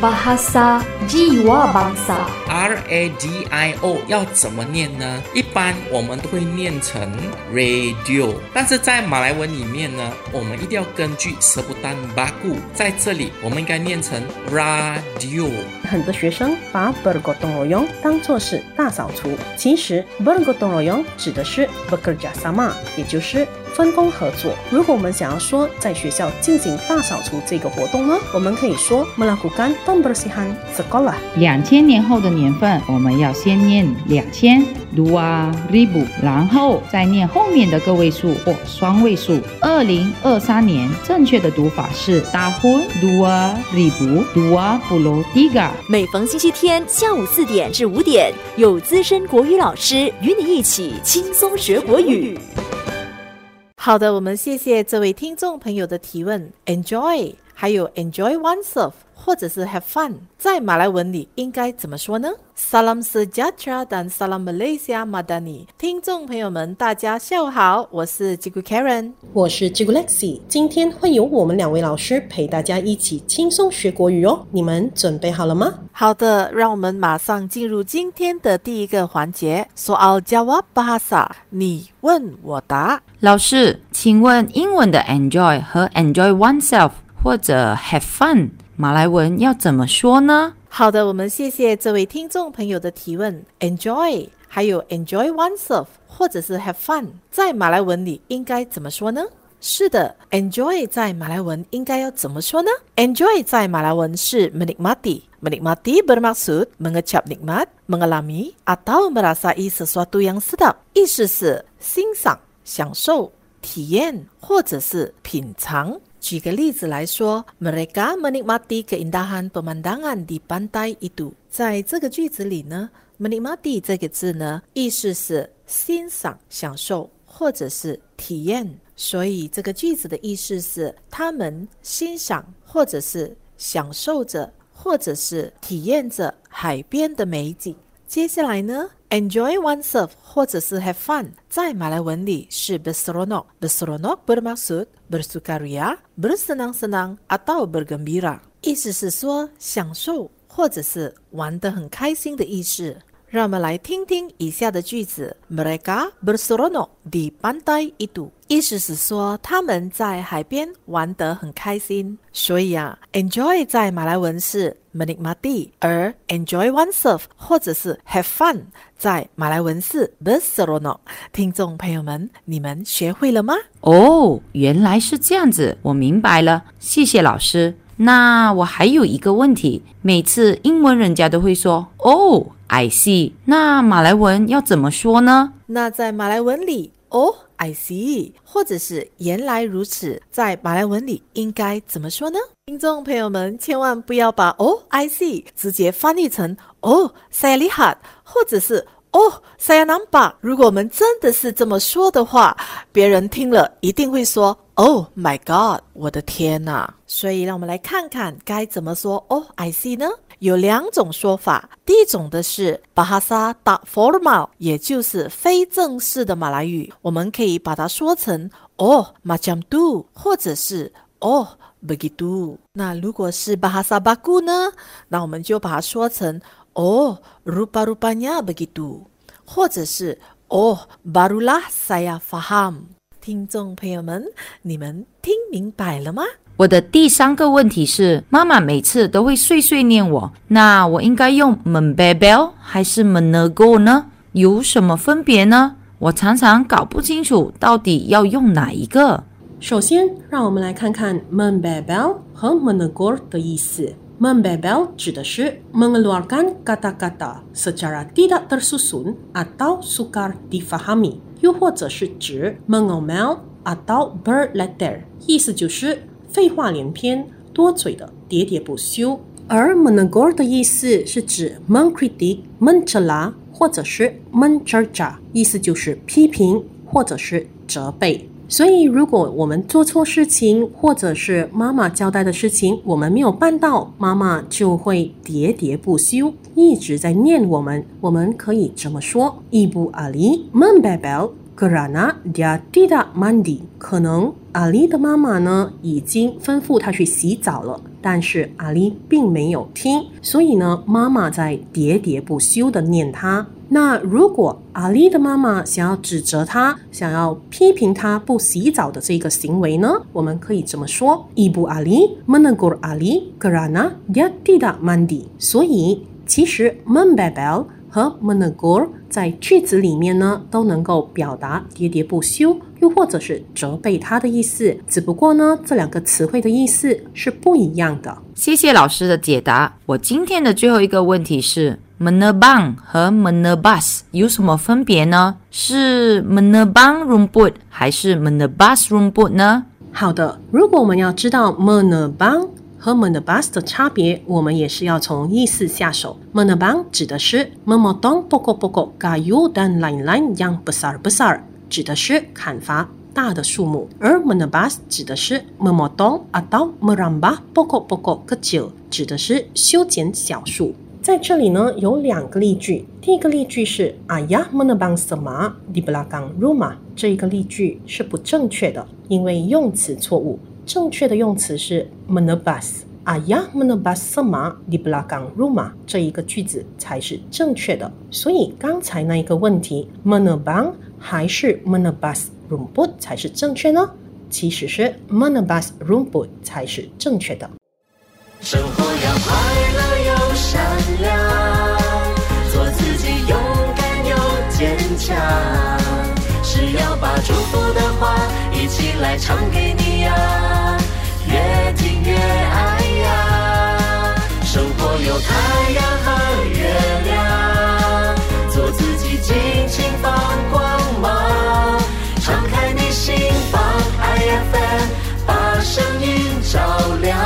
bahasa jiwa bangsa. R A D I O 要怎么念呢？一般我们都会念成 radio，但是在马来文里面呢，我们一定要根据 sebutan baku，在这里我们应该念成 radio。很多学生把 bergotong royong 当作是大扫除，其实 bergotong royong 指的是 bekerja sama，也就是分工合作。如果我们想要说在学校进行大扫除这个活动呢，我们可以说 melakukan pembersihan sekolah。两千年后的年份，我们要先念两千 dua ribu，然后再念后面的个位数或双位数。二零二三年正确的读法是 tahun dua ribu dua puluh tiga。每逢星期天下午四点至五点，有资深国语老师与你一起轻松学国语。好的，我们谢谢这位听众朋友的提问，enjoy，还有 enjoy oneself，或者是 have fun，在马来文里应该怎么说呢？Salam sejahtera dan salam Malaysia Madani，听众朋友们，大家下午好，我是 Jigu Karen，我是 Jigu Lexi，今天会有我们两位老师陪大家一起轻松学国语哦，你们准备好了吗？好的，让我们马上进入今天的第一个环节，Soal jawab bahasa，你问我答。老师，请问英文的 enjoy 和 enjoy oneself 或者 have fun，马来文要怎么说呢？好的，我们谢谢这位听众朋友的提问，enjoy 还有 enjoy oneself 或者是 have fun，在马来文里应该怎么说呢？是的，enjoy 在马来文应该要怎么说呢？enjoy 在马来文是 menikmati。Menikmati bermaksud mengecap nikmat, mengalami atau merasai sesuatu yang sedap，意思是欣赏、享受、体验或者是品尝。举个例子来说，Mereka menikmati keindahan pemandangan di pantai itu。在这个句子里呢，menikmati 这个字呢，意思是欣赏、享受或者是体验。所以这个句子的意思是，他们欣赏或者是享受着，或者是体验着海边的美景。接下来呢，enjoy oneself 或者是 have fun，在马来文里是 berseronok。berseronok bermaksud bersukaria, bersenang-senang atau bergembira，意思是说享受或者是玩得很开心的意思。让我们来听听以下的句子：Mereka berseronok di pantai itu。意思是说他们在海边玩得很开心。所以啊，enjoy 在马来文是 menikmati，而 enjoy oneself 或者是 have fun 在马来文是 berseronok。听众朋友们，你们学会了吗？哦，原来是这样子，我明白了，谢谢老师。那我还有一个问题，每次英文人家都会说哦，I see。那马来文要怎么说呢？那在马来文里，哦，I see，或者是原来如此，在马来文里应该怎么说呢？听众朋友们，千万不要把哦，I see 直接翻译成哦，silly hat” 或者是哦，saya nampak。如果我们真的是这么说的话，别人听了一定会说。Oh my God！我的天呐！所以让我们来看看该怎么说。Oh, I see 呢？有两种说法。第一种的是 bahasa tak formal，也就是非正式的马来语，我们可以把它说成 Oh macam tu，或者是 Oh begitu。那如果是 bahasa baku 呢？那我们就把它说成 Oh rupa-rupanya begitu，或者是 Oh barulah saya faham。听众朋友们，你们听明白了吗？我的第三个问题是，妈妈每次都会碎碎念我，那我应该用 membebel 还是 menego 呢？有什么分别呢？我常常搞不清楚到底要用哪一个。首先，让我们来看看 membebel 和 menego 的意思。Membebel 指的是 mengeluarkan kata-kata secara tidak tersusun atau sukar difahami。又或者是指 mengomel atau berletter，意思就是废话连篇、多嘴的、喋喋不休。而 menegur 的意思是指 mengkritik、mencela 或者是 mencerca，意思就是批评或者是责备。所以，如果我们做错事情，或者是妈妈交代的事情我们没有办到，妈妈就会喋喋不休，一直在念我们。我们可以这么说：Ibu Ali membebel kerana dia tidak mandi。可能阿丽的妈妈呢已经吩咐她去洗澡了，但是阿丽并没有听，所以呢，妈妈在喋喋不休的念他。那如果阿丽的妈妈想要指责他，想要批评他不洗澡的这个行为呢，我们可以这么说：Ibu Ali menegur Ali kerana dia tidak mandi。所以其实 membebel 和 menegur 在句子里面呢，都能够表达喋喋不休，又或者是责备他的意思。只不过呢，这两个词汇的意思是不一样的。谢谢老师的解答。我今天的最后一个问题是：menebang 和 menebas 有什么分别呢？是 menebang rumput 还是 menebas rumput 呢？好的，如果我们要知道 menebang 和 menebas 的差别，我们也是要从意思下手。menebang 指的是 memotong pokok-pokok kayu dan lain-lain yang besar-besar，指的是砍伐大的树木，而 menebas 指的是 memotong atau merambah pokok-pokok kecil，指的是修剪小树。在这里呢，有两个例句。第一个例句是 Ayah menebang sema di belakang rumah，这一个例句是不正确的，因为用词错误。正确的用词是 menebas。aya menebas sema di bulan rumah，这一个句子才是正确的。所以刚才那一个问题，menebang 还是 menebas rumput 才是正确呢？其实是 menebas rumput 才是正确的。生活要快乐又善良，做自己勇敢又坚强。是要把祝福的话一起来唱给你呀，越听越爱呀。生活有太阳和月亮，做自己尽情放光芒，敞开你心房，IFM 把声音照亮，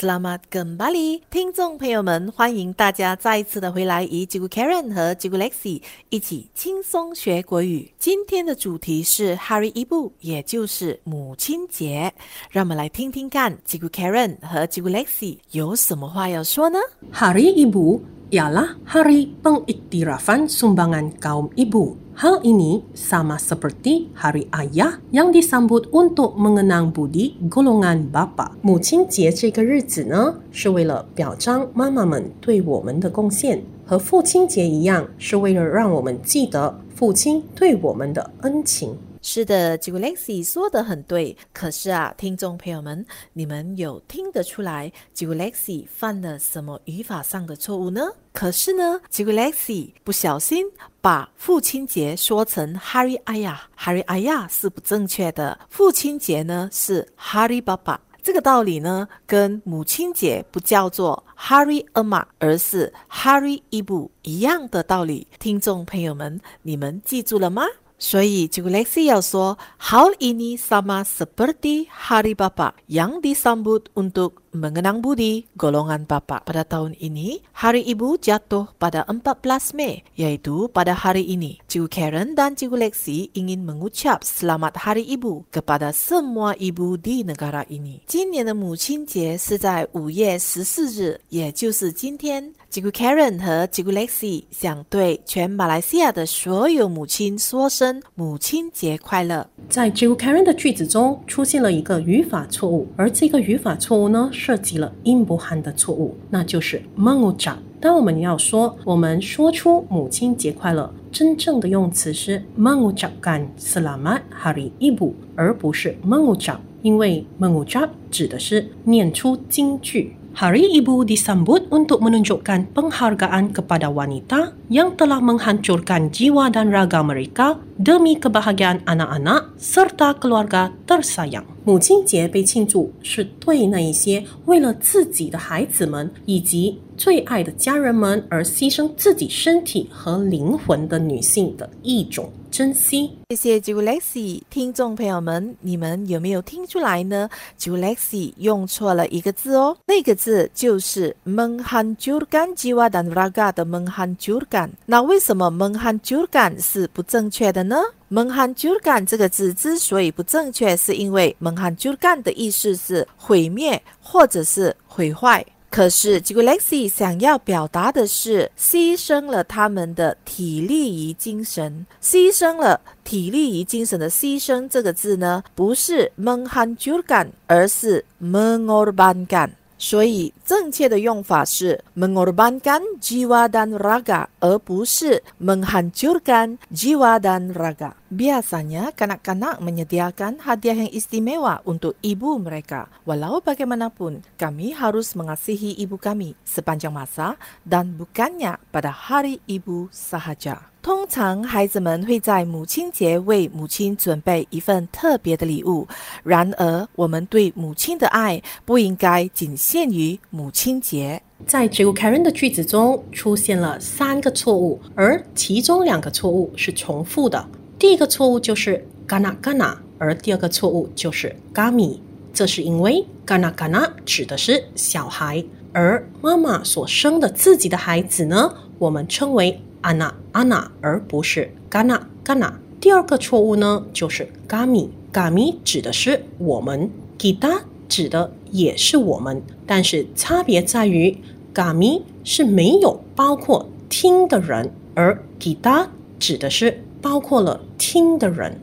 Selamat kembali，听众朋友们，欢迎大家再一次的回来，与 Jigu Karen 和 Jigu Lexi 一起轻松学国语。今天的主题是 Hari Ibu，也就是母亲节。让我们来听听看 Jigu Karen 和 Jigu Lexi 有什么话要说呢？Hari Ibu ialah hari pengiktirafan sumbangan kaum ibu. Hal ini sama seperti Hari Ayah yang disambut untuk mengenang budi golongan bapa. 母亲节这个日子呢，是为了表彰妈妈们对我们的贡献，和父亲节一样，是为了让我们记得父亲对我们的恩情。是的 j i g u Lexi 说的很对。可是啊，听众朋友们，你们有听得出来 j i g u Lexi 犯了什么语法上的错误呢？可是呢 j i g u Lexi 不小心把父亲节说成 Hari Ayah，Hari Ayah 是不正确的，父亲节呢是 Hari Baba。这个道理呢，跟母亲节不叫做 Hari Emma，而是 Hari Ibu 一样的道理。听众朋友们，你们记住了吗？所以 j i g u Lexi 要说，Hal ini sama seperti Hari Bapa yang disambut untuk mengenang budi golongan bapa. Pada tahun ini, Hari Ibu jatuh pada 14 Mei, yaitu pada hari ini. Cikgu Karen dan Cikgu Lexi ingin mengucap Selamat Hari Ibu kepada semua ibu di negara ini. 今年的母亲节是在五月十四日，也就是今天。Cikgu Karen 和 Cikgu Lexi 想对全马来西亚的所有母亲说声母亲节快乐。在 Jill Karen 的句子中出现了一个语法错误，而这个语法错误呢， 涉及了音不汉的错误，那就是 mangujap。当我们要说我们说出母亲节快乐，真正的用词是 mangujap gan selamat hari ibu，而不是 mangujap 因为 mangujap 指的是念出金句。Hari Ibu disambut untuk menunjukkan penghargaan kepada wanita yang telah menghancurkan jiwa dan raga mereka demi kebahagiaan anak-anak serta keluarga tersayang. 母亲节被庆祝是对那一些为了自己的孩子们以及最爱的家人们而牺牲自己身体和灵魂的女性的一种 珍惜。谢谢 j u Lexi，听众朋友们，你们有没有听出来呢 j u Lexi 用错了一个字哦，那个字就是 menghancurkan jiwa dan raga 的 menghancurkan。那为什么 menghancurkan 是不正确的呢？“menhanjurgan” 这个字之所以不正确，是因为 “menhanjurgan” 的意思是毁灭或者是毁坏。可是 g i g l e x i 想要表达的是牺牲了他们的体力与精神，牺牲了体力与精神的牺牲这个字呢，不是 menghancurkan，而是 mengorbankan。所以正确的用法是 mengorbankan jiwa dan raga，而不是 menghancurkan jiwa dan raga。Biasanya kanak-kanak menyediakan hadiah yang istimewa untuk ibu mereka. Walau bagaimanapun, kami harus mengasihi ibu kami sepanjang masa dan bukannya pada hari ibu sahaja. 通常，孩子们会在母亲节为母亲准备一份特别的礼物。然而，我们对母亲的爱不应该仅限于母亲节。在这个 Karen 的句子中出现了三个错误，而其中两个错误是重复的。第一个错误就是 gana gana，而第二个错误就是 gami。这是因为 gana gana 指的是小孩，而妈妈所生的自己的孩子呢，我们称为。安娜，安娜，而不是嘎纳，嘎纳。第二个错误呢，就是嘎米，嘎米指的是我们，吉达指的也是我们，但是差别在于，嘎米是没有包括听的人，而吉达指的是包括了听的人。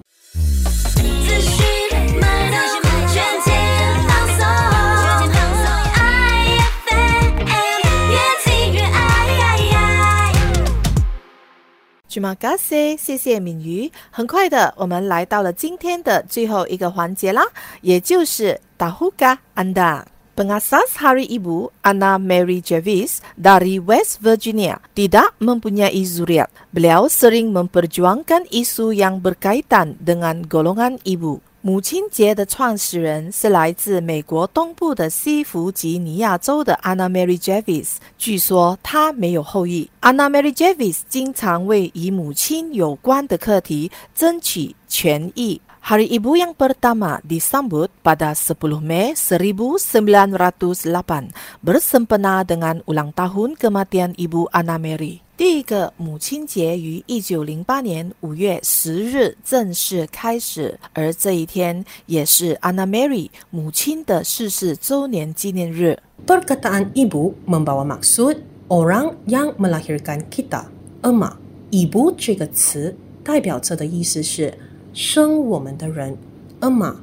去马嘎塞，谢谢敏瑜。很快的，我们来到了今天的最后一个环节啦，也就是达胡嘎安达。Pengasas hari ibu Anna Mary Jarvis dari West Virginia tidak mempunyai zuriat. Beliau sering memperjuangkan isu yang berkaitan dengan golongan ibu. 母亲节的创始人是来自美国东部的西弗吉尼亚州的 Anna Mary Jarvis。据说她没有后裔。Anna Mary Jarvis 经常为与母亲有关的课题争取权益。 Hari Ibu yang pertama disambut pada 10 Mei 1908 bersempena dengan ulang tahun kematian Ibu Anna Mary。第一个母亲节于一九零八年五月十日正式开始，而这一天也是 Anna Mary 母亲的逝世周年纪念日。Perkataan ibu membawa maksud orang yang melahirkan kita. Emma, ibu 这个词代表着的意思是 生我们的人。Emma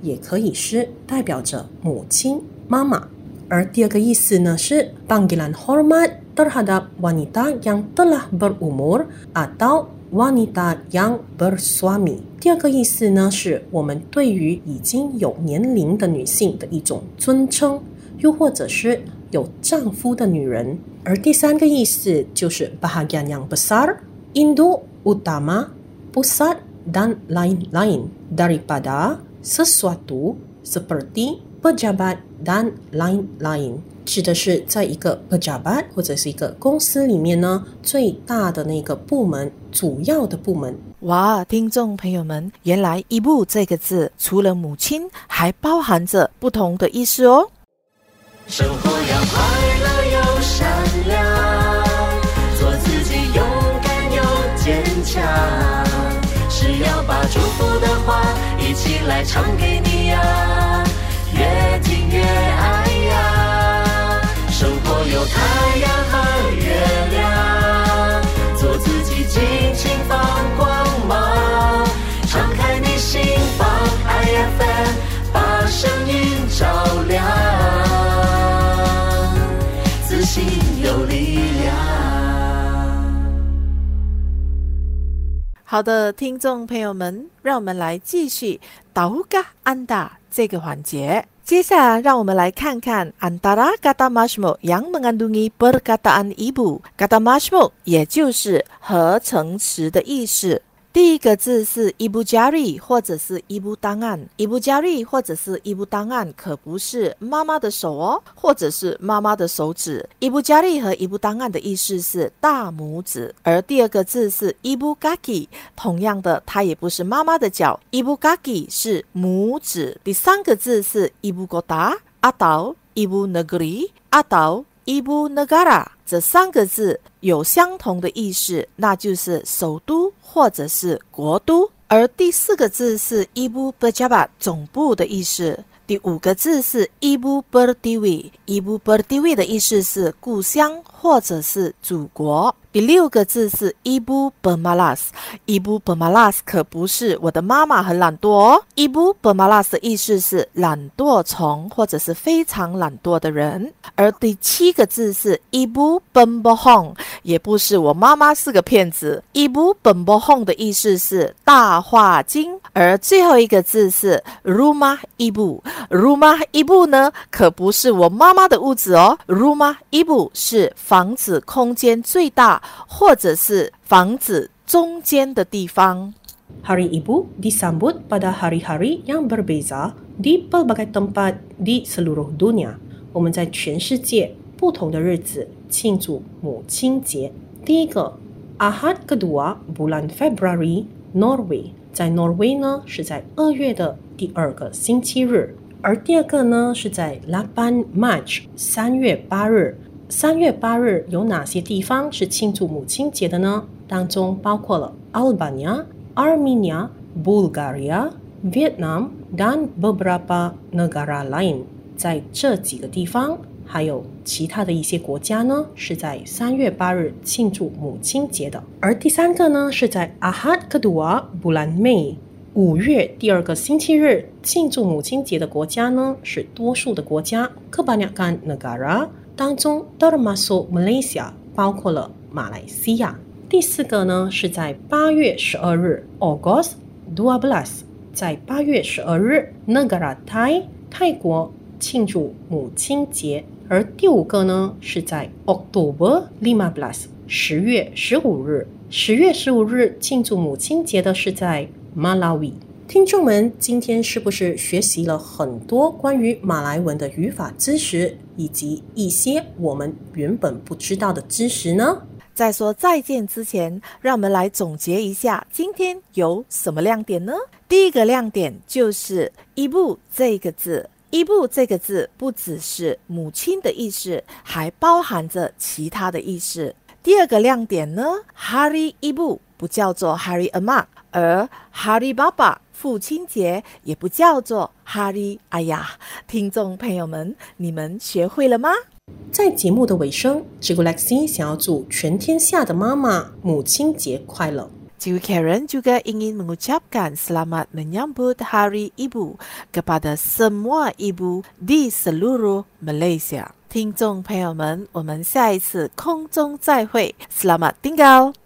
也可以是代表着母亲、妈妈。而第二个意思呢是 b a n g i l a n hormat terhadap wanita yang telah berumur atau wanita yang bersuami。第二个意思呢是我们对于已经有年龄的女性的一种尊称，又或者是有丈夫的女人。而第三个意思就是 bahagian yang besar, indu utama, pusat dan lain-lain daripada sesuatu seperti pejabat dan lain-lain，指的是在一个 pejabat 或者是一个公司里面呢，最大的那个部门，主要的部门。哇，听众朋友们，原来“一部”这个字除了母亲，还包含着不同的意思哦。生活要快乐又善良，做自己勇敢又坚强，是要把祝福的话一起来唱给你呀。越听越爱呀！生活有太阳和月亮，做自己尽情放光芒，敞开你心房，IFM 把声音照亮，自信有力量。好的，听众朋友们，让我们来继续导嘎安达这个环节。接下来，让我们来看看 antara kata masmo yang mengandungi perkataan ibu。kata masmo 也就是合成词的意思。第一个字是 ibujari，或者是 ibu 档案，ibujari 或者是 ibu 档案，可不是妈妈的手哦，或者是妈妈的手指。ibujari 和 ibu 档案的意思是大拇指，而第二个字是 ibu gaki，同样的，它也不是妈妈的脚，ibu gaki 是拇指。第三个字是 ibu goda，阿岛，ibu negeri，阿岛，ibu negara。这三个字有相同的意思，那就是首都或者是国都。而第四个字是 ibu pejabat，总部的意思。第五个字是 ibu berdiri，ibu berdiri 的意思是故乡或者是祖国。第六个字是 ibu bermalas，ibu bermalas 可不是我的妈妈很懒惰哦。ibu bermalas 的意思是懒惰虫或者是非常懒惰的人。而第七个字是 ibu berbohong，也不是我妈妈是个骗子。ibu berbohong 的意思是大话精。而最后一个字是 rumah ibu，rumah ibu 呢可不是我妈妈的屋子哦。rumah ibu 是房子空间最大。或者是房子中间的地方。Hari Ibu disambut pada hari-hari yang berbeza di pelbagai tempat di seluruh dunia。我们在全世界不同的日子庆祝母亲节。第一个，Ahad kedua bulan Februari Norway，在 Norway 呢是在二月的第二个星期日，而第二个呢是在 Lapan March 三月八日。三月八日有哪些地方是庆祝母亲节的呢？当中包括了 Albania、Armenia、Bulgaria、Vietnam dan beberapa negara lain。在这几个地方，还有其他的一些国家呢，是在三月八日庆祝母亲节的。而第三个呢，是在 Ahad kedua bulan Mei 五月第二个星期日庆祝母亲节的国家呢，是多数的国家 kebanyakan negara。当中，Doramasu Malaysia 包括了马来西亚。第四个呢是在八月十二日 August dua belas，在八月十二日 Negara Thai 泰国庆祝母亲节。而第五个呢是在 October lima belas 十月十五日，十月十五日庆祝母亲节的是在 Malawi。听众们，今天是不是学习了很多关于马来文的语法知识，以及一些我们原本不知道的知识呢？在说再见之前，让我们来总结一下今天有什么亮点呢？第一个亮点就是“一步”这个字，“一步”这个字不只是母亲的意思，还包含着其他的意思。第二个亮点呢，“Hari Ibu” 不叫做 “Hari Ama”，而 “Hari Baba” 父亲节也不叫做 “Hari”。哎呀，听众朋友们，你们学会了吗？在节目的尾声 j i g u Lexi 想要祝全天下的妈妈母亲节快乐。Jiwi Karen juga ingin mengucapkan selamat menyambut Hari Ibu kepada semua ibu di seluruh Malaysia。听众朋友们，我们下一次空中再会，Selamat tinggal。